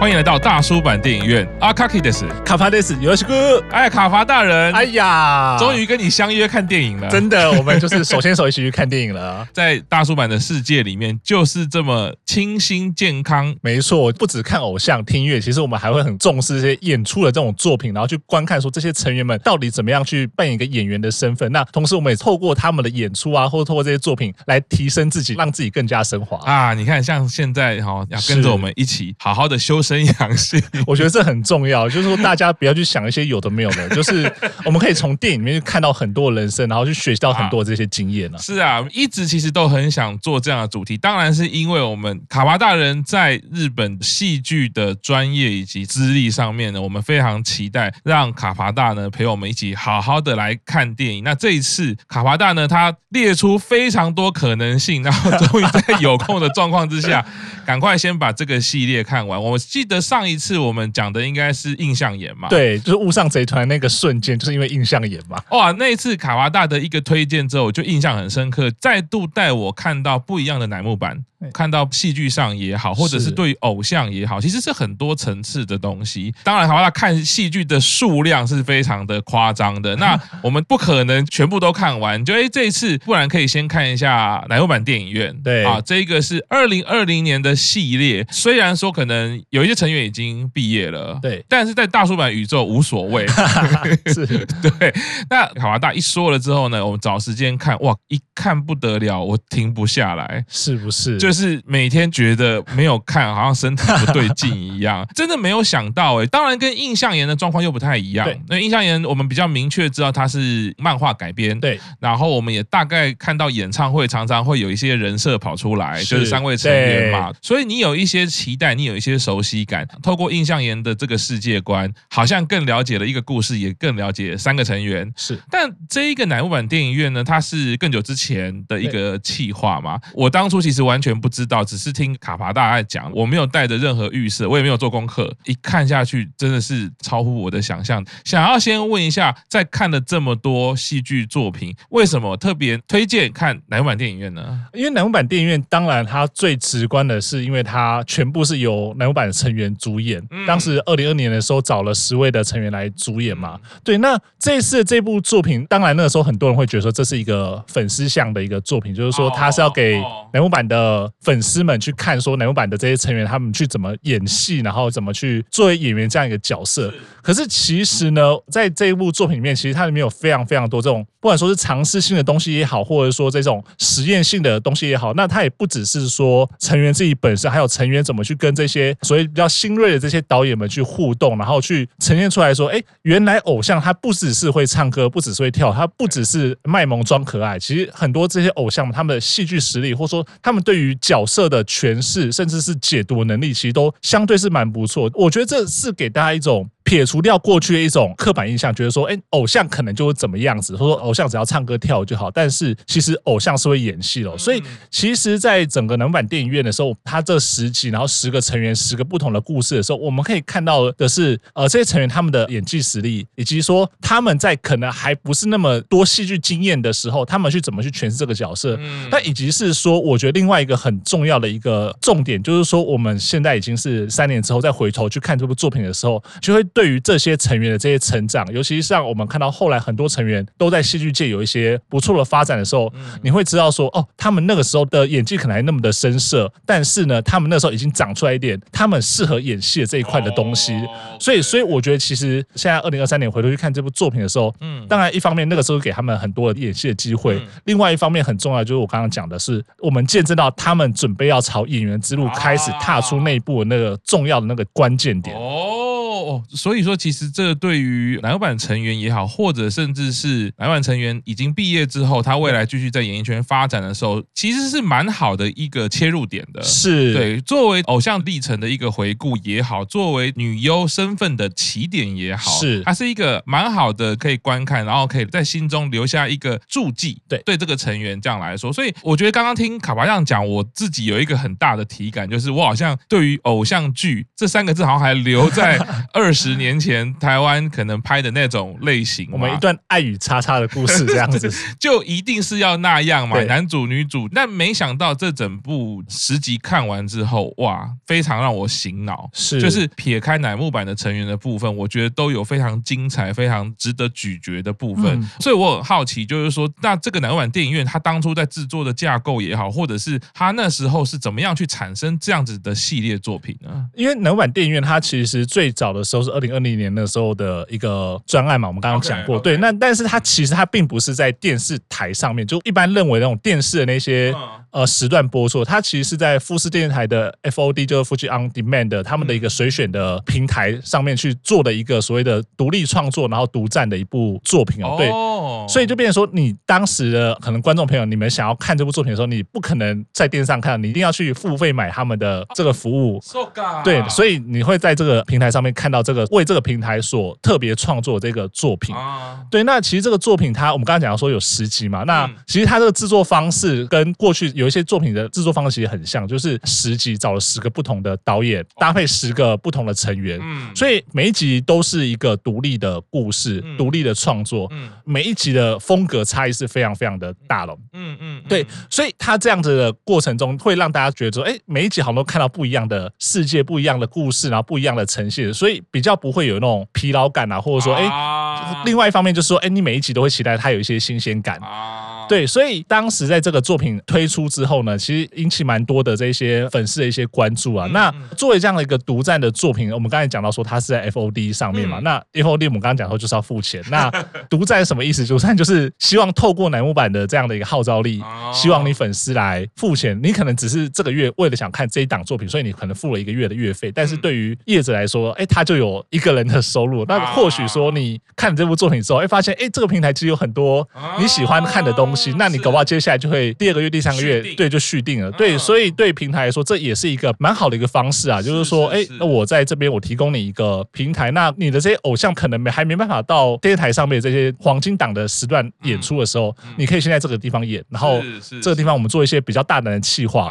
欢迎来到大叔版电影院。阿卡基德斯，卡帕德斯，有请哥。哎，卡伐大人，哎呀，终于跟你相约看电影了。真的，我们就是手牵手一起去看电影了。在大叔版的世界里面，就是这么清新健康。没错，不只看偶像、听音乐，其实我们还会很重视这些演出的这种作品，然后去观看说这些成员们到底怎么样去扮演一个演员的身份。那同时，我们也透过他们的演出啊，或者透过这些作品来提升自己，让自己更加升华啊。你看，像现在哈，要跟着我们一起好好的修身养性，我觉得这很重要。就是说，大家不要去想一些有的没有的，就是我们可以从电影里面去看到很多人生，然后去学习到很多这些经验呢、啊。是啊，一直其实都很想做这样的主题，当然是因为我们卡巴大人在日本戏剧的专业以及资历上面呢，我们非常期待让卡巴大呢陪我们一起好好的来看电影。那这一次卡巴大呢，他列出非常多可能性，然后终于在有空的状况之下，赶快先把这个系列看完。我记得上一次我们讲的应该是印象眼嘛？对，就是误上贼船那个瞬间，就是因为印象眼嘛。哇，那一次卡哇大的一个推荐之后，我就印象很深刻，再度带我看到不一样的乃木坂。看到戏剧上也好，或者是对偶像也好，其实是很多层次的东西。当然，卡伐大看戏剧的数量是非常的夸张的。那我们不可能全部都看完，就哎，这一次不然可以先看一下奶油版电影院。对啊，这个是二零二零年的系列。虽然说可能有一些成员已经毕业了，对，但是在大叔版宇宙无所谓。是，对。那卡瓦大一说了之后呢，我们找时间看，哇，一看不得了，我停不下来，是不是？就。就是每天觉得没有看，好像身体不对劲一样，真的没有想到哎。当然跟印象岩的状况又不太一样。那印象岩我们比较明确知道它是漫画改编，对。然后我们也大概看到演唱会常常会有一些人设跑出来，就是三位成员嘛。所以你有一些期待，你有一些熟悉感。透过印象岩的这个世界观，好像更了解了一个故事，也更了解三个成员。是。但这一个乃木坂电影院呢，它是更久之前的一个企划嘛。我当初其实完全。不知道，只是听卡帕大在讲，我没有带着任何预设，我也没有做功课，一看下去真的是超乎我的想象。想要先问一下，在看了这么多戏剧作品，为什么特别推荐看乃木坂电影院呢？因为乃木坂电影院，当然它最直观的是，因为它全部是由乃木坂的成员主演。嗯、当时二零二年的时候，找了十位的成员来主演嘛。对，那这次这部作品，当然那个时候很多人会觉得说，这是一个粉丝向的一个作品，就是说它是要给乃木坂的。粉丝们去看说乃木版的这些成员他们去怎么演戏，然后怎么去作为演员这样一个角色。可是其实呢，在这一部作品里面，其实它里面有非常非常多这种，不管说是尝试性的东西也好，或者说这种实验性的东西也好，那它也不只是说成员自己本身，还有成员怎么去跟这些所谓比较新锐的这些导演们去互动，然后去呈现出来说，哎，原来偶像他不只是会唱歌，不只是会跳，他不只是卖萌装可爱，其实很多这些偶像他们的戏剧实力，或者说他们对于角色的诠释，甚至是解读能力，其实都相对是蛮不错。我觉得这是给大家一种。撇除掉过去的一种刻板印象，觉得说，哎，偶像可能就会怎么样子，或者说偶像只要唱歌跳舞就好。但是其实偶像是会演戏的，所以其实，在整个乃木坂电影院的时候，他这十集，然后十个成员，十个不同的故事的时候，我们可以看到的是，呃，这些成员他们的演技实力，以及说他们在可能还不是那么多戏剧经验的时候，他们去怎么去诠释这个角色。那以及是说，我觉得另外一个很重要的一个重点，就是说我们现在已经是三年之后再回头去看这部作品的时候，就会。对于这些成员的这些成长，尤其是像我们看到后来很多成员都在戏剧界有一些不错的发展的时候，你会知道说，哦，他们那个时候的演技可能还那么的生涩，但是呢，他们那时候已经长出来一点他们适合演戏的这一块的东西。所以，所以我觉得其实现在二零二三年回头去看这部作品的时候，嗯，当然一方面那个时候给他们很多的演戏的机会，另外一方面很重要就是我刚刚讲的是，我们见证到他们准备要朝演员之路开始踏出那一步的那个重要的那个关键点。哦，所以说，其实这对于乃木坂成员也好，或者甚至是乃木坂成员已经毕业之后，他未来继续在演艺圈发展的时候，其实是蛮好的一个切入点的。是对，作为偶像历程的一个回顾也好，作为女优身份的起点也好，是它是一个蛮好的可以观看，然后可以在心中留下一个注记。对，对这个成员这样来说，所以我觉得刚刚听卡巴这样讲，我自己有一个很大的体感，就是我好像对于偶像剧这三个字好像还留在 二。二十年前台湾可能拍的那种类型，我们一段爱与叉叉的故事这样子，就一定是要那样嘛，男主女主。但没想到这整部十集看完之后，哇，非常让我醒脑。是，就是撇开乃木坂的成员的部分，我觉得都有非常精彩、非常值得咀嚼的部分。嗯、所以我很好奇，就是说，那这个乃木坂电影院，它当初在制作的架构也好，或者是它那时候是怎么样去产生这样子的系列作品呢？因为乃木坂电影院它其实最早的时候是二零二零年那时候的一个专案嘛，我们刚刚讲过，okay, okay. 对。那但是它其实它并不是在电视台上面，就一般认为那种电视的那些呃时段播出，它其实是在富士电视台的 FOD，就是 Fuji On Demand 他们的一个随选的平台上面去做的一个所谓的独立创作，然后独占的一部作品哦。对，所以就变成说，你当时的可能观众朋友，你们想要看这部作品的时候，你不可能在电视上看，你一定要去付费买他们的这个服务。对，所以你会在这个平台上面看到这个为这个平台所特别创作这个作品。对，那其实这个作品它，我们刚刚讲到说有十集嘛，那其实它这个制作方式跟过去有一些作品的制作方式其实很像，就是十集找了十个不同的导演，搭配十个不同的成员，嗯。所以每一集都是一个独立的故事，独立的创作，每一集的风格差异是非常非常的大了。嗯嗯，对，所以他这样子的过程中会让大家觉得说，哎，每一集好像都看到不一样的世界，不一样的故事，然后不一样的呈现，所以比较不会有那种疲劳感啊，或者说，哎，另外一方面就是说，哎，你每一集都会期待它有一些新鲜感。对，所以当时在这个作品推出之后呢，其实引起蛮多的这些粉丝的一些关注啊。那作为这样的一个独占的作品，我们刚才讲到说它是在 FOD 上面嘛。那 FOD 我们刚刚讲说就是要付钱。那独占什么意思？独占就是希望透过乃木坂的这样的一个号召力，希望你粉丝来付钱。你可能只是这个月为了想看这一档作品，所以你可能付了一个月的月费。但是对于业者来说，哎，他就有一个人的收入。那或许说你看这部作品之后，哎，发现哎，这个平台其实有很多你喜欢看的东西。那你搞不好接下来就会第二个月、第三个月，对，就续订了。对，所以对平台来说，这也是一个蛮好的一个方式啊。就是说，哎，那我在这边我提供你一个平台，那你的这些偶像可能没还没办法到电视台上面这些黄金档的时段演出的时候，你可以先在这个地方演，然后这个地方我们做一些比较大胆的企划。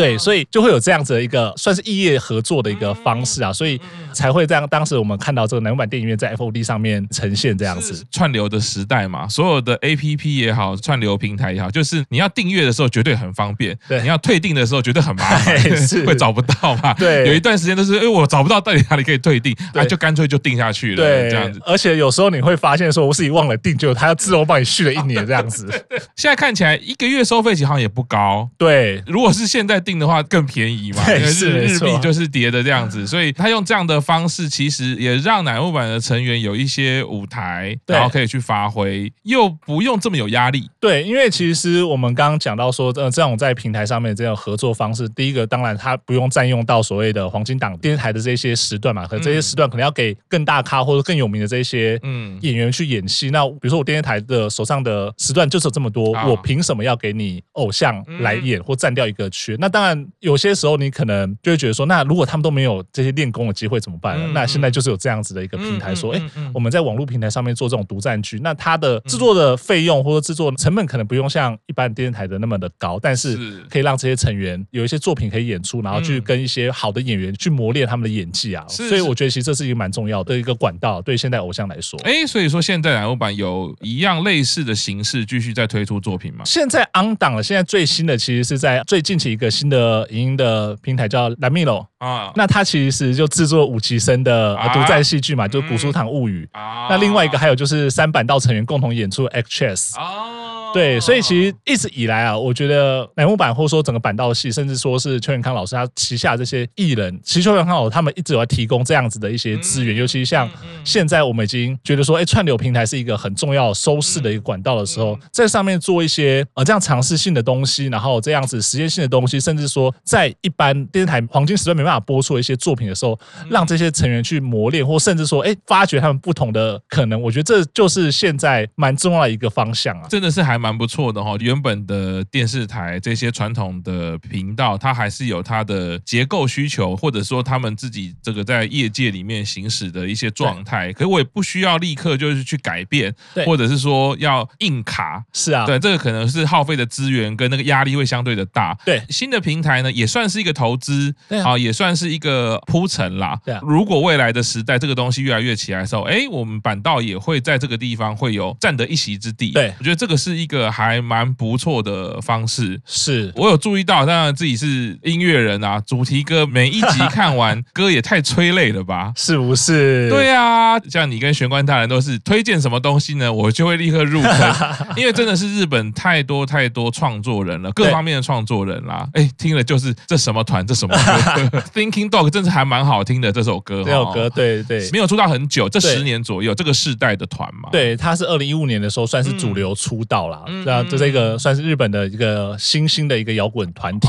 对，所以就会有这样子的一个算是异业合作的一个方式啊，所以才会这样。当时我们看到这个南版电影院在 FOD 上面呈现这样子串流的时代嘛，所有的 APP 也好，串流平台也好，就是你要订阅的时候绝对很方便，对，你要退订的时候绝对很麻烦，会找不到嘛。对，有一段时间都是，哎，我找不到到底哪里可以退订，啊就干脆就订下去了，对，这样子。而且有时候你会发现说，我自己忘了订，就他要自动帮你续了一年这样子。现在看起来一个月收费其实好像也不高，对。如果是现在订的话更便宜嘛，因为日日币就是叠的这样子，所以他用这样的方式，其实也让奶木坂的成员有一些舞台，然后可以去发挥，又不用这么有压力。对，因为其实我们刚刚讲到说，呃，这种在平台上面这种合作方式，第一个当然他不用占用到所谓的黄金档电视台的这些时段嘛，可能这些时段可能要给更大咖或者更有名的这些嗯演员去演戏。那比如说我电视台的手上的时段就是有这么多，我凭什么要给你偶像来演或占掉一个缺？那当然。有些时候你可能就会觉得说，那如果他们都没有这些练功的机会怎么办呢？那现在就是有这样子的一个平台，说，哎，我们在网络平台上面做这种独占剧，那它的制作的费用或者制作成本可能不用像一般电视台的那么的高，但是可以让这些成员有一些作品可以演出，然后去跟一些好的演员去磨练他们的演技啊。所以我觉得其实这是一个蛮重要的一个管道，对现代偶像来说。哎，所以说现在乃木坂有一样类似的形式继续在推出作品吗？现在 on 档了，现在最新的其实是在最近期一个新的影音的。平台叫蓝米罗啊，那它其实就制作五级生的独占戏剧嘛，就是《古书堂物语》啊。那另外一个还有就是三板道成员共同演出《X Chess》啊。对，所以其实一直以来啊，我觉得乃木坂或者说整个板道系，甚至说是邱元康老师他旗下这些艺人，其实邱元康老师他们一直有在提供这样子的一些资源，尤其像现在我们已经觉得说，哎，串流平台是一个很重要收视的一个管道的时候，在上面做一些呃这样尝试性的东西，然后这样子实验性的东西，甚至说在一般电视台黄金时段没办法播出的一些作品的时候，让这些成员去磨练，或甚至说，哎，发掘他们不同的可能，我觉得这就是现在蛮重要的一个方向啊，真的是还。还蛮不错的哈。原本的电视台这些传统的频道，它还是有它的结构需求，或者说他们自己这个在业界里面行驶的一些状态。可是我也不需要立刻就是去改变，或者是说要硬卡。是啊，对，这个可能是耗费的资源跟那个压力会相对的大。对，新的平台呢，也算是一个投资，啊，也算是一个铺陈啦。对啊，如果未来的时代这个东西越来越起来的时候，哎，我们板道也会在这个地方会有占得一席之地。对，我觉得这个是一个还蛮不错的方式。是我有注意到，当然自己是音乐人啊，主题歌每一集看完，歌也太催泪了吧？是不是？对啊，像你跟玄关大人都是推荐什么东西呢？我就会立刻入坑，因为真的是日本太多太多创作人了，各方面的创作人啦。哎，听了就是这什么团，这什么歌？Thinking Dog 真是还蛮好听的这首歌。这首歌，对对，没有出道很久，这十年左右，这个世代的团嘛。对，他是二零一五年的时候算是主流出道啦。那这这个算是日本的一个新兴的一个摇滚团体。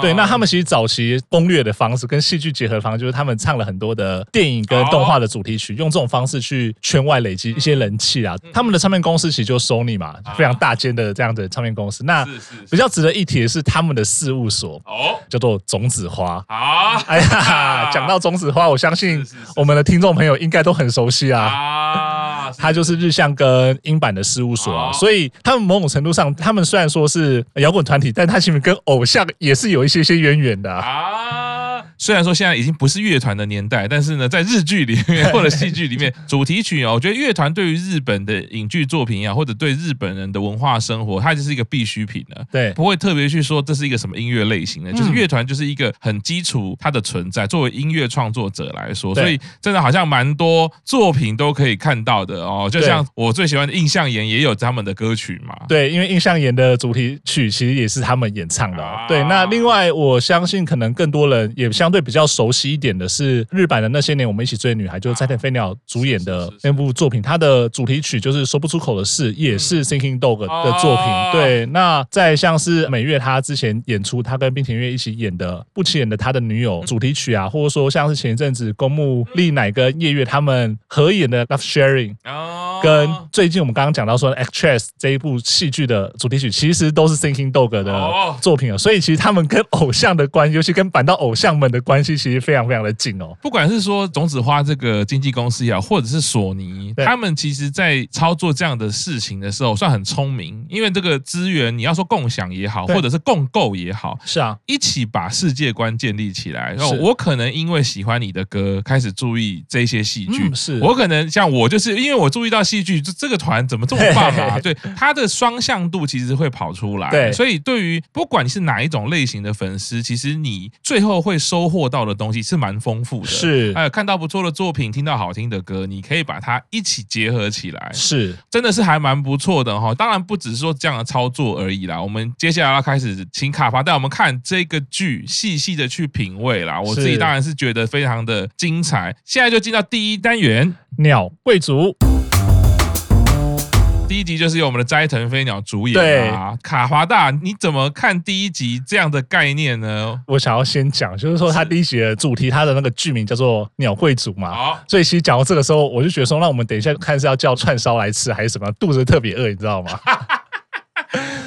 对，那他们其实早期攻略的方式跟戏剧结合的方式，就是他们唱了很多的电影跟动画的主题曲，用这种方式去圈外累积一些人气啊。他们的唱片公司其实就是 Sony 嘛，非常大间的这样的唱片公司。那比较值得一提的是他们的事务所哦，叫做种子花。啊，哎呀，讲到种子花，我相信我们的听众朋友应该都很熟悉啊。他就是日向跟英版的事务所啊，所以他们某种程度上，他们虽然说是摇滚团体，但他其实跟偶像也是有一些些渊源的啊。虽然说现在已经不是乐团的年代，但是呢，在日剧里面 或者戏剧里面，主题曲哦，我觉得乐团对于日本的影剧作品啊，或者对日本人的文化生活，它就是一个必需品了。对，不会特别去说这是一个什么音乐类型的，就是乐团就是一个很基础它的存在。作为音乐创作者来说，所以真的好像蛮多作品都可以看到的哦。就像我最喜欢的印象岩也有他们的歌曲嘛。对，因为印象岩的主题曲其实也是他们演唱的。对，那另外我相信可能更多人也相对比较熟悉一点的是日版的那些年我们一起追的女孩，就是斋藤飞鸟主演的那部作品，它的主题曲就是说不出口的事，也是 Thinking Dog 的作品。对，那再像是美月她之前演出，她跟冰田月一起演的不起眼的他的女友主题曲啊，或者说像是前一阵子公木丽乃跟叶月他们合演的 Love Sharing，跟最近我们刚刚讲到说 Actress 这一部戏剧的主题曲，其实都是 Thinking Dog 的作品哦。所以其实他们跟偶像的关系，尤其跟板道偶像们的关系。其实非常非常的近哦，不管是说种子花这个经纪公司也好，或者是索尼，他们其实在操作这样的事情的时候，算很聪明。因为这个资源，你要说共享也好，或者是共构也好，是啊，一起把世界观建立起来。然后我可能因为喜欢你的歌，开始注意这些戏剧。是我可能像我，就是因为我注意到戏剧，这这个团怎么这么棒啊？对，它的双向度其实会跑出来。对，所以对于不管你是哪一种类型的粉丝，其实你最后会收获到的东西是蛮丰富的，是，还有看到不错的作品，听到好听的歌，你可以把它一起结合起来，是，真的是还蛮不错的哈。当然不只是说这样的操作而已啦，我们接下来要开始请卡帕带我们看这个剧，细细的去品味啦。我自己当然是觉得非常的精彩。现在就进到第一单元，鸟贵族。第一集就是由我们的斋藤飞鸟主演啊，对卡华大，你怎么看第一集这样的概念呢？我想要先讲，就是说他第一集的主题，他的那个剧名叫做《鸟贵族》嘛，好所以其实讲到这个时候，我就觉得说，那我们等一下看是要叫串烧来吃，还是什么？肚子特别饿，你知道吗？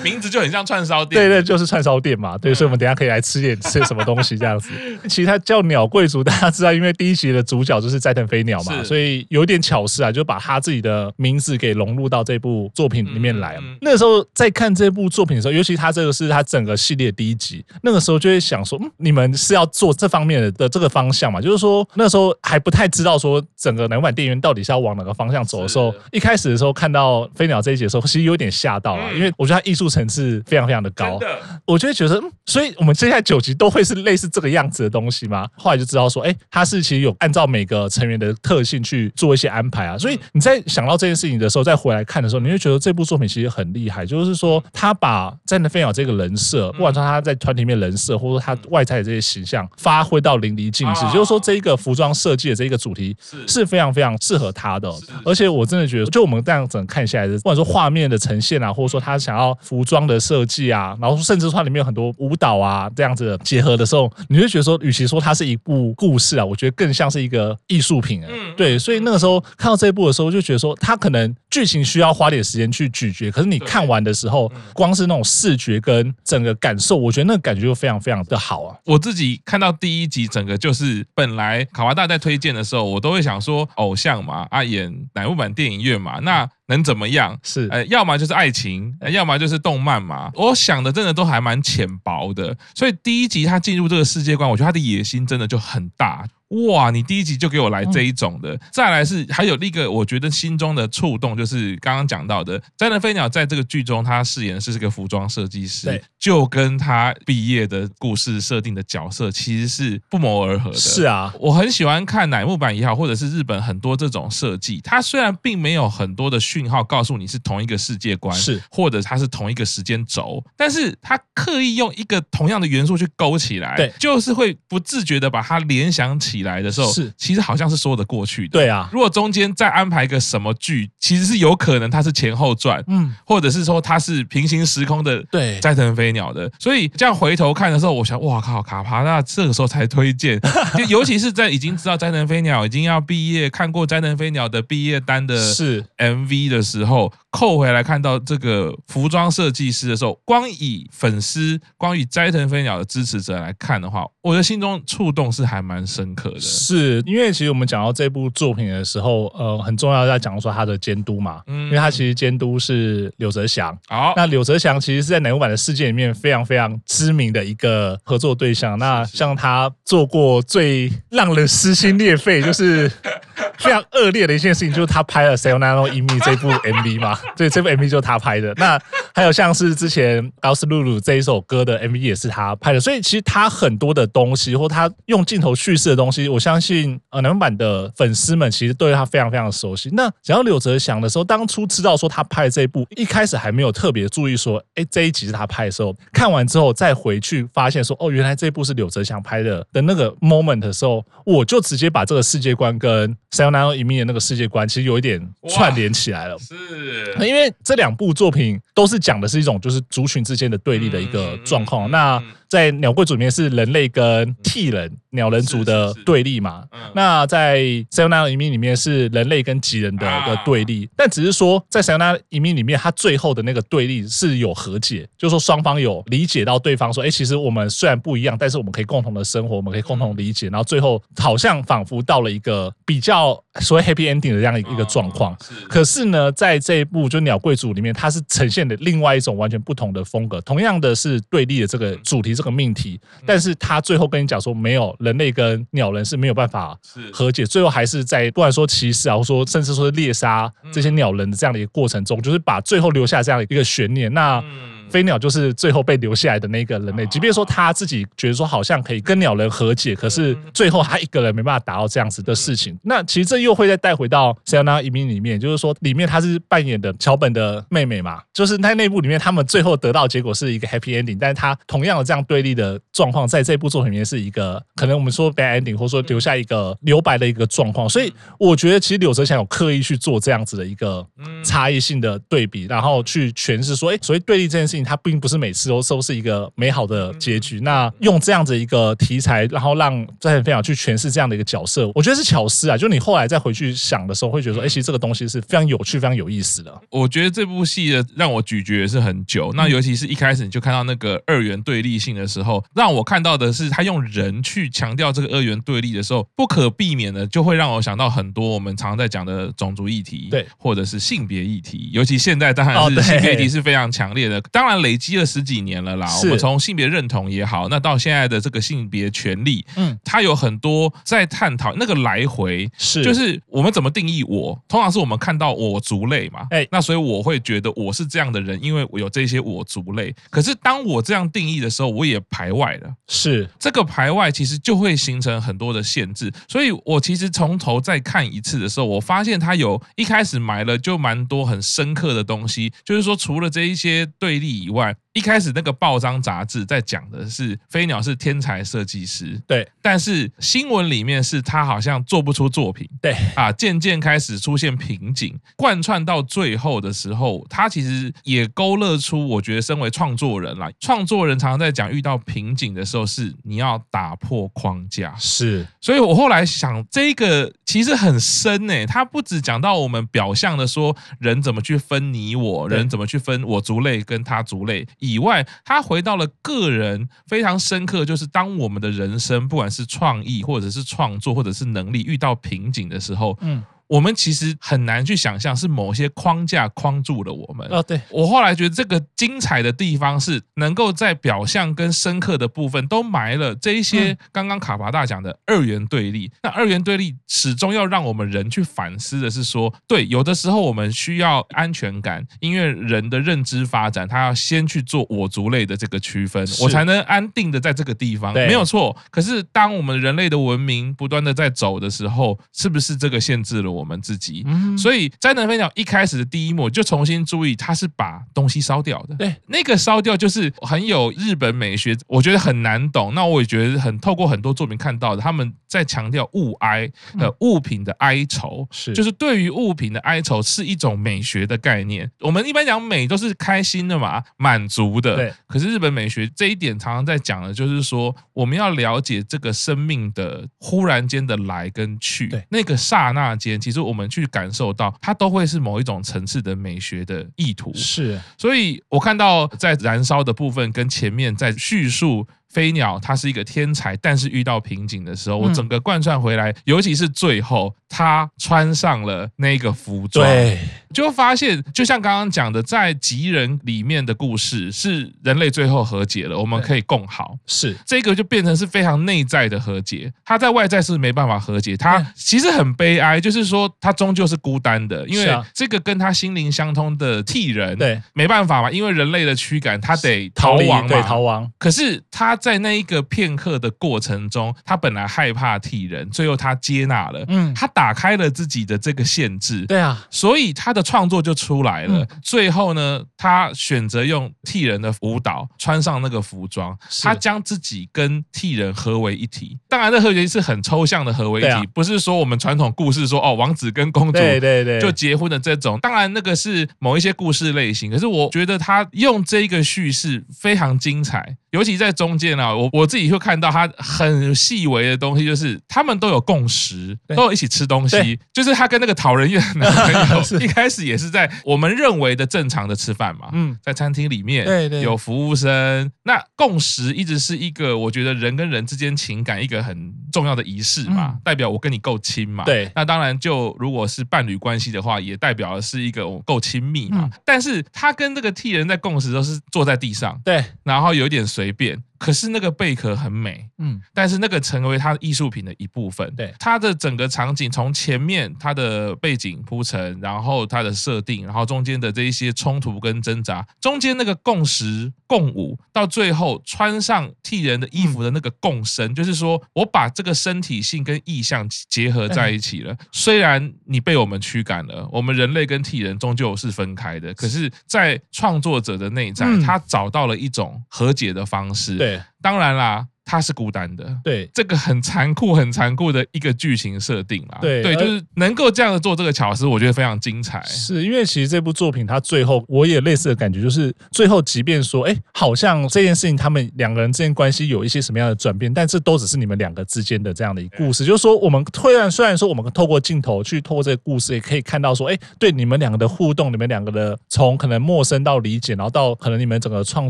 名字就很像串烧店，对对，就是串烧店嘛，对，所以我们等一下可以来吃点吃什么东西这样子。其实它叫鸟贵族，大家知道，因为第一集的主角就是斋藤飞鸟嘛，所以有点巧思啊，就把他自己的名字给融入到这部作品里面来。嗯嗯、那个时候在看这部作品的时候，尤其他这个是他整个系列第一集，那个时候就会想说，嗯，你们是要做这方面的的这个方向嘛？就是说那时候还不太知道说整个乃木坂电影到底是要往哪个方向走的时候，一开始的时候看到飞鸟这一集的时候，其实有点吓到了，嗯、因为我觉得他艺术。层次非常非常的高，的我就会觉得，嗯，所以我们接下来九集都会是类似这个样子的东西吗？后来就知道说，哎，他是其实有按照每个成员的特性去做一些安排啊。所以你在想到这件事情的时候，再回来看的时候，你会觉得这部作品其实很厉害，就是说他把斋藤飞鸟这个人设，不管说他在团体里面人设，或者说他外在的这些形象，发挥到淋漓尽致。就是说，这一个服装设计的这一个主题是非常非常适合他的。而且我真的觉得，就我们这样整看下来的，不管说画面的呈现啊，或者说他想要服服装的设计啊，然后甚至说它里面有很多舞蹈啊这样子的结合的时候，你会觉得说，与其说它是一部故事啊，我觉得更像是一个艺术品啊。嗯，对，所以那个时候看到这一部的时候，就觉得说，它可能剧情需要花点时间去咀嚼，可是你看完的时候，光是那种视觉跟整个感受，我觉得那个感觉就非常非常的好啊。我自己看到第一集，整个就是本来卡哇大在推荐的时候，我都会想说，偶像嘛，啊演乃木坂电影院嘛，那。能怎么样？是，呃，要么就是爱情，要么就是动漫嘛。我想的真的都还蛮浅薄的，所以第一集他进入这个世界观，我觉得他的野心真的就很大。哇！你第一集就给我来这一种的，再来是还有一个我觉得心中的触动，就是刚刚讲到的斋藤飞鸟在这个剧中他饰演的是这个服装设计师，就跟他毕业的故事设定的角色其实是不谋而合的。是啊，我很喜欢看乃木坂也好，或者是日本很多这种设计，它虽然并没有很多的讯号告诉你是同一个世界观，是或者它是同一个时间轴，但是它刻意用一个同样的元素去勾起来，对，就是会不自觉的把它联想起。来的时候是，其实好像是说得过去的。对啊，如果中间再安排个什么剧，其实是有可能它是前后传，嗯，或者是说它是平行时空的。对，斋藤飞鸟的。所以这样回头看的时候，我想，哇靠，卡帕那这个时候才推荐，就 尤其是在已经知道斋藤飞鸟已经要毕业，看过斋藤飞鸟的毕业单的是 MV 的时候，扣回来看到这个服装设计师的时候，光以粉丝，光以斋藤飞鸟的支持者来看的话，我的心中触动是还蛮深刻。是因为其实我们讲到这部作品的时候，呃，很重要在讲说他的监督嘛，嗯，因为他其实监督是柳泽祥，好，那柳泽祥其实是在乃木坂的世界里面非常非常知名的一个合作对象。那像他做过最让人撕心裂肺，就是 非常恶劣的一件事情，就是他拍了《Sayonara no Imi》这部 MV 嘛，对，这部 MV 就是他拍的。那还有像是之前《高斯露露》这一首歌的 MV 也是他拍的，所以其实他很多的东西，或他用镜头叙事的东西。我相信呃，男版的粉丝们其实对他非常非常熟悉。那讲到柳泽祥的时候，当初知道说他拍这一部，一开始还没有特别注意说，哎，这一集是他拍的时候，看完之后再回去发现说，哦，原来这一部是柳泽祥拍的的那个 moment 的时候，我就直接把这个世界观跟《Sayonara no Imi》的那个世界观其实有一点串联起来了。是，因为这两部作品都是讲的是一种就是族群之间的对立的一个状况。那在鸟贵族里面是人类跟替人鸟人族的对立嘛？那在《Sayonara no Imi》里面是人类跟吉人的一个对立，但只是说在《Sayonara no Imi》里面，它最后的那个对立是有和解，就是说双方有理解到对方说，哎，其实我们虽然不一样，但是我们可以共同的生活，我们可以共同理解，然后最后好像仿佛到了一个比较所谓 happy ending 的这样一个状况。可是呢，在这一部就鸟贵族里面，它是呈现的另外一种完全不同的风格，同样的是对立的这个主题。这个命题，但是他最后跟你讲说，没有人类跟鸟人是没有办法和解，最后还是在不管说歧视啊，或说甚至说是猎杀这些鸟人的这样的一个过程中，就是把最后留下这样的一个悬念。那。飞鸟就是最后被留下来的那个人类，即便说他自己觉得说好像可以跟鸟人和解，可是最后他一个人没办法达到这样子的事情。那其实这又会再带回到《Sayonara no》里面，就是说里面他是扮演的桥本的妹妹嘛，就是在那部里面他们最后得到结果是一个 happy ending，但是他同样的这样对立的状况，在这部作品里面是一个可能我们说 bad ending，或者说留下一个留白的一个状况。所以我觉得其实柳泽祥有刻意去做这样子的一个差异性的对比，然后去诠释说，哎，所谓对立这件事情。它并不是每次都都是一个美好的结局。那用这样子一个题材，然后让斋藤飞鸟去诠释这样的一个角色，我觉得是巧思啊。就你后来再回去想的时候，会觉得说，哎，其实这个东西是非常有趣、非常有意思的。我觉得这部戏的让我咀嚼也是很久。那尤其是一开始你就看到那个二元对立性的时候，让我看到的是他用人去强调这个二元对立的时候，不可避免的就会让我想到很多我们常常在讲的种族议题，对，或者是性别议题。尤其现在当然是性别议题是非常强烈的，当然。累积了十几年了啦，我们从性别认同也好，那到现在的这个性别权利，嗯，它有很多在探讨那个来回，是就是我们怎么定义我？通常是我们看到我族类嘛，哎，那所以我会觉得我是这样的人，因为我有这些我族类。可是当我这样定义的时候，我也排外了，是这个排外其实就会形成很多的限制。所以我其实从头再看一次的时候，我发现它有一开始埋了就蛮多很深刻的东西，就是说除了这一些对立以外，一开始那个报章杂志在讲的是飞鸟是天才设计师，对，但是新闻里面是他好像做不出作品，对。啊，渐渐开始出现瓶颈，贯穿到最后的时候，他其实也勾勒出，我觉得身为创作人啦，创作人常常在讲遇到瓶颈的时候是你要打破框架，是，所以我后来想这个其实很深诶，他不只讲到我们表象的说人怎么去分你我，人怎么去分我族类跟他族类。以外，他回到了个人非常深刻，就是当我们的人生，不管是创意，或者是创作，或者是能力遇到瓶颈的时候，嗯。我们其实很难去想象是某些框架框住了我们。哦，对，我后来觉得这个精彩的地方是能够在表象跟深刻的部分都埋了这一些刚刚卡巴大讲的二元对立。那二元对立始终要让我们人去反思的是说，对，有的时候我们需要安全感，因为人的认知发展，他要先去做我族类的这个区分，我才能安定的在这个地方，没有错。可是当我们人类的文明不断的在走的时候，是不是这个限制了我？我们自己，所以《灾难飞鸟》一开始的第一幕就重新注意，它是把东西烧掉的。对，那个烧掉就是很有日本美学，我觉得很难懂。那我也觉得很透过很多作品看到的，他们在强调物哀的物品的哀愁，是就是对于物品的哀愁是一种美学的概念。我们一般讲美都是开心的嘛，满足的。对，可是日本美学这一点常常在讲的，就是说我们要了解这个生命的忽然间的来跟去，对，那个刹那间。其实我们去感受到，它都会是某一种层次的美学的意图。是，所以我看到在燃烧的部分跟前面在叙述。飞鸟，他是一个天才，但是遇到瓶颈的时候，我整个贯穿回来，尤其是最后他穿上了那个服装，对，就发现，就像刚刚讲的，在吉人里面的故事是人类最后和解了，我们可以共好，是。这个就变成是非常内在的和解，他在外在是没办法和解，他其实很悲哀，就是说他终究是孤单的，因为这个跟他心灵相通的替人，对，没办法嘛，因为人类的驱赶，他得逃亡嘛，对，逃亡，可是他。在那一个片刻的过程中，他本来害怕替人，最后他接纳了，嗯，他打开了自己的这个限制，对啊，所以他的创作就出来了。最后呢，他选择用替人的舞蹈，穿上那个服装，他将自己跟替人合为一体。当然，这合为是很抽象的合为一体，不是说我们传统故事说哦，王子跟公主对对对就结婚的这种。当然，那个是某一些故事类型，可是我觉得他用这个叙事非常精彩。尤其在中间啊，我我自己会看到他很细微的东西，就是他们都有共识，都有一起吃东西。就是他跟那个讨人厌的男朋友 一开始也是在我们认为的正常的吃饭嘛，嗯，在餐厅里面，对对，有服务生。那共识一直是一个我觉得人跟人之间情感一个很重要的仪式嘛，代表我跟你够亲嘛。对，那当然就如果是伴侣关系的话，也代表的是一个我够亲密嘛。但是他跟这个替人在共识都是坐在地上，对，然后有一点。随便。可是那个贝壳很美，嗯，但是那个成为它艺术品的一部分。对，它的整个场景从前面它的背景铺陈，然后它的设定，然后中间的这一些冲突跟挣扎，中间那个共识共舞，到最后穿上替人的衣服的那个共生，就是说我把这个身体性跟意象结合在一起了。虽然你被我们驱赶了，我们人类跟替人终究是分开的，可是，在创作者的内在，他找到了一种和解的方式。对。当然啦。他是孤单的，对，这个很残酷、很残酷的一个剧情设定啦。对，对，就是能够这样的做这个巧思，我觉得非常精彩。是因为其实这部作品，它最后我也类似的感觉，就是最后即便说，哎，好像这件事情他们两个人之间关系有一些什么样的转变，但这都只是你们两个之间的这样的一个故事。就是说，我们虽然虽然说我们透过镜头去透过这个故事，也可以看到说，哎，对你们两个的互动，你们两个的从可能陌生到理解，然后到可能你们整个创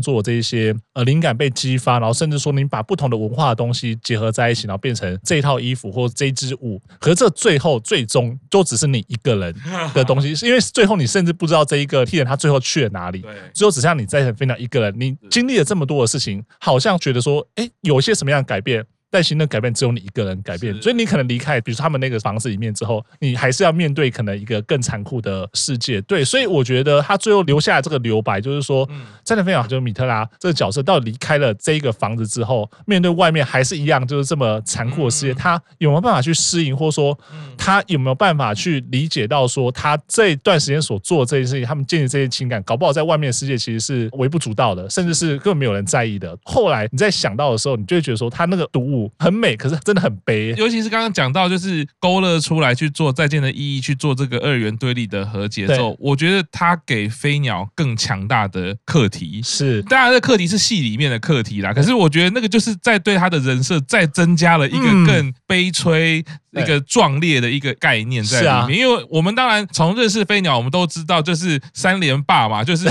作这一些呃灵感被激发，然后甚至说你把不同的文化。的东西结合在一起，然后变成这套衣服或这支舞，可是这最后最终就只是你一个人 的东西，是因为最后你甚至不知道这一个替人他最后去了哪里，最后只剩下你在飞鸟一个人，你经历了这么多的事情，好像觉得说，哎，有些什么样的改变？但新的改变只有你一个人改变，所以你可能离开，比如说他们那个房子里面之后，你还是要面对可能一个更残酷的世界。对，所以我觉得他最后留下这个留白，就是说，真的非常就是米特拉这个角色，到离开了这一个房子之后，面对外面还是一样，就是这么残酷的世界，他有没有办法去适应，或者说他有没有办法去理解到说，他这一段时间所做的这件事情，他们建立这些情感，搞不好在外面的世界其实是微不足道的，甚至是根本没有人在意的。后来你在想到的时候，你就会觉得说，他那个读物很美，可是真的很悲。尤其是刚刚讲到，就是勾勒出来去做再见的意义，去做这个二元对立的和解之后，我觉得他给飞鸟更强大的课题。是，当然，这课题是戏里面的课题啦。可是我觉得那个就是在对他的人设再增加了一个更悲催。一个壮烈的一个概念在里面，因为我们当然从认识飞鸟，我们都知道就是三连霸嘛，就是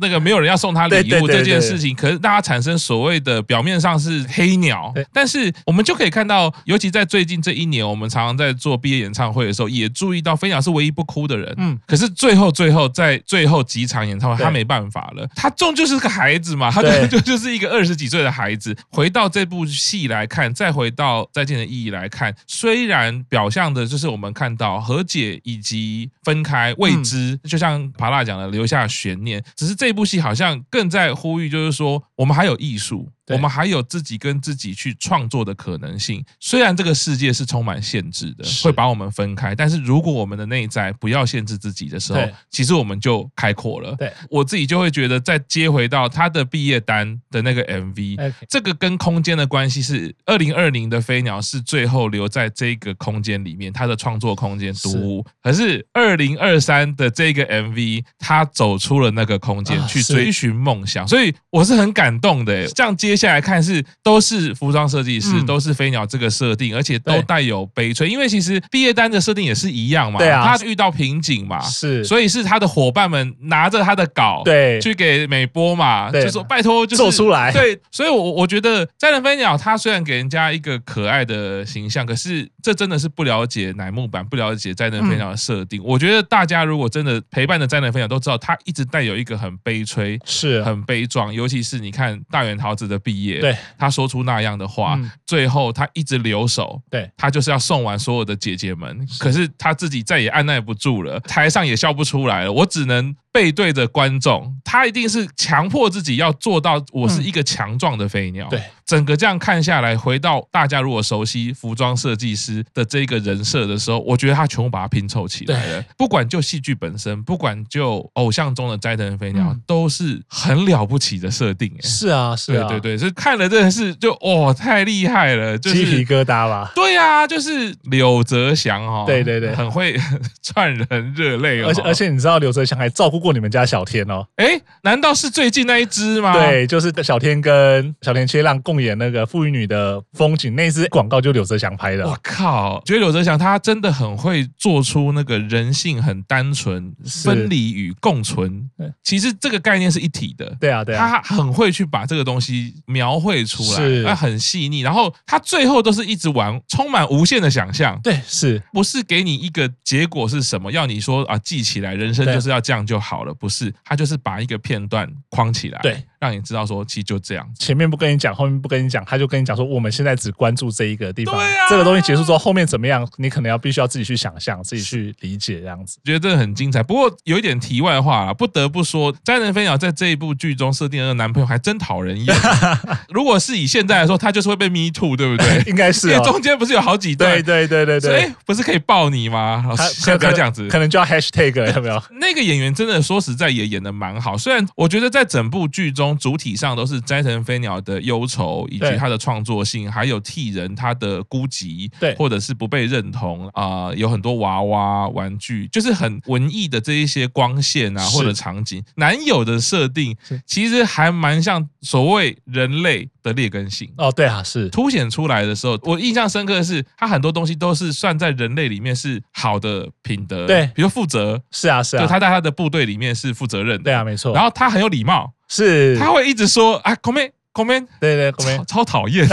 那个没有人要送他礼物这件事情。可是大家产生所谓的表面上是黑鸟，但是我们就可以看到，尤其在最近这一年，我们常常在做毕业演唱会的时候，也注意到飞鸟是唯一不哭的人。嗯，可是最后最后在最后几场演唱会，他没办法了，他终究是个孩子嘛，他就就就是一个二十几岁的孩子。回到这部戏来看，再回到再见的意义来看，虽虽然表象的就是我们看到和解以及分开未知，嗯、就像帕拉讲的留下悬念，只是这部戏好像更在呼吁，就是说我们还有艺术。我们还有自己跟自己去创作的可能性。虽然这个世界是充满限制的，会把我们分开，但是如果我们的内在不要限制自己的时候，其实我们就开阔了。对，我自己就会觉得，再接回到他的毕业单的那个 MV，这个跟空间的关系是二零二零的飞鸟是最后留在这个空间里面，他的创作空间独屋。可是二零二三的这个 MV，他走出了那个空间去追寻梦想，所以我是很感动的。这样接下来看是都是服装设计师，都是飞鸟这个设定，而且都带有悲催，因为其实毕业单的设定也是一样嘛，对啊，他遇到瓶颈嘛，是，所以是他的伙伴们拿着他的稿，对，去给美波嘛，就说拜托，就是做出来，对，所以我我觉得斋藤飞鸟他虽然给人家一个可爱的形象，可是这真的是不了解乃木坂，不了解斋藤飞鸟的设定。我觉得大家如果真的陪伴着斋藤飞鸟，都知道他一直带有一个很悲催，是很悲壮，尤其是你看大原桃子的。毕业，对，他说出那样的话，嗯、最后他一直留守，对，他就是要送完所有的姐姐们，是可是他自己再也按捺不住了，台上也笑不出来了，我只能。背对着观众，他一定是强迫自己要做到。我是一个强壮的飞鸟。对，整个这样看下来，回到大家如果熟悉服装设计师的这个人设的时候，我觉得他全部把它拼凑起来了。不管就戏剧本身，不管就偶像中的斋藤飞鸟，都是很了不起的设定。是啊，是啊，对对对，所以看了真的是就哦，太厉害了，鸡皮疙瘩吧？对啊，就是柳泽祥哈，对对对，很会 串人热泪哦。而且而且你知道柳泽祥还照顾过你们家小天哦，哎，难道是最近那一只吗？对，就是小天跟小田切让共演那个富裕女的风景那支广告，就柳泽祥拍的。我靠，觉得柳泽祥他真的很会做出那个人性很单纯、分离与共存。其实这个概念是一体的。对啊，对啊，他很会去把这个东西描绘出来，他很细腻。然后他最后都是一直玩，充满无限的想象。对，是不是给你一个结果是什么？要你说啊，记起来，人生就是要这样就好好了。不是，他就是把一个片段框起来，对，让你知道说，其实就这样。前面不跟你讲，后面不跟你讲，他就跟你讲说，我们现在只关注这一个地方。对啊，这个东西结束之后，后面怎么样，你可能要必须要自己去想象，自己去理解这样子。觉得这个很精彩。不过有一点题外话啊，不得不说，斋藤飞鸟在这一部剧中设定的男朋友还真讨人厌。如果是以现在来说，他就是会被 me too，对不对？应该是，因为中间不是有好几对，对对对对对，哎，不是可以抱你吗？现在不要这样子，可能就要 hashtag 了，有没有？那个演员真的说实在也演的蛮好，虽然我觉得在整部剧中主体上都是斋藤飞鸟的忧愁，以及他的创作性，还有替人他的孤寂，对，或者是不被认同啊、呃，有很多娃娃玩具，就是很文艺的这一些光线啊，或者场景，男友的设定其实还蛮像所谓人类的劣根性。哦，对啊，是。凸显出来的时候，我印象深刻的是，他很多东西都是算在人类里面是好的品德，对，比如负责，是啊是啊，就他在他的部队里面是负责任的，对啊没错，然后他很有礼貌。是，他会一直说啊，孔妹后面对对，后面超讨厌。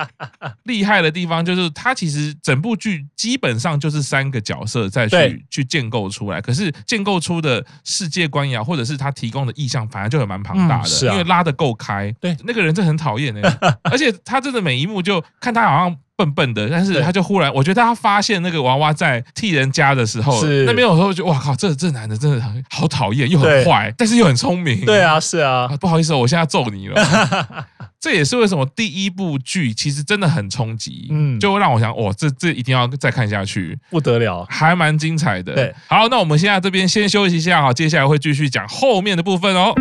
厉害的地方就是，他其实整部剧基本上就是三个角色再去去建构出来，可是建构出的世界观呀，或者是他提供的意象，反而就很蛮庞大的，是啊，因为拉得够开。对，那个人真的很讨厌哎，而且他真的每一幕就看他好像。笨笨的，但是他就忽然，我觉得他发现那个娃娃在替人家的时候，是那边有时候就哇靠，这这男的真的很好讨厌，又很坏，但是又很聪明。对啊，是啊，不好意思，我现在揍你了。这也是为什么第一部剧其实真的很冲击，嗯，就让我想，哇，这这一定要再看下去，不得了，还蛮精彩的。对，好，那我们现在这边先休息一下哈，接下来会继续讲后面的部分哦。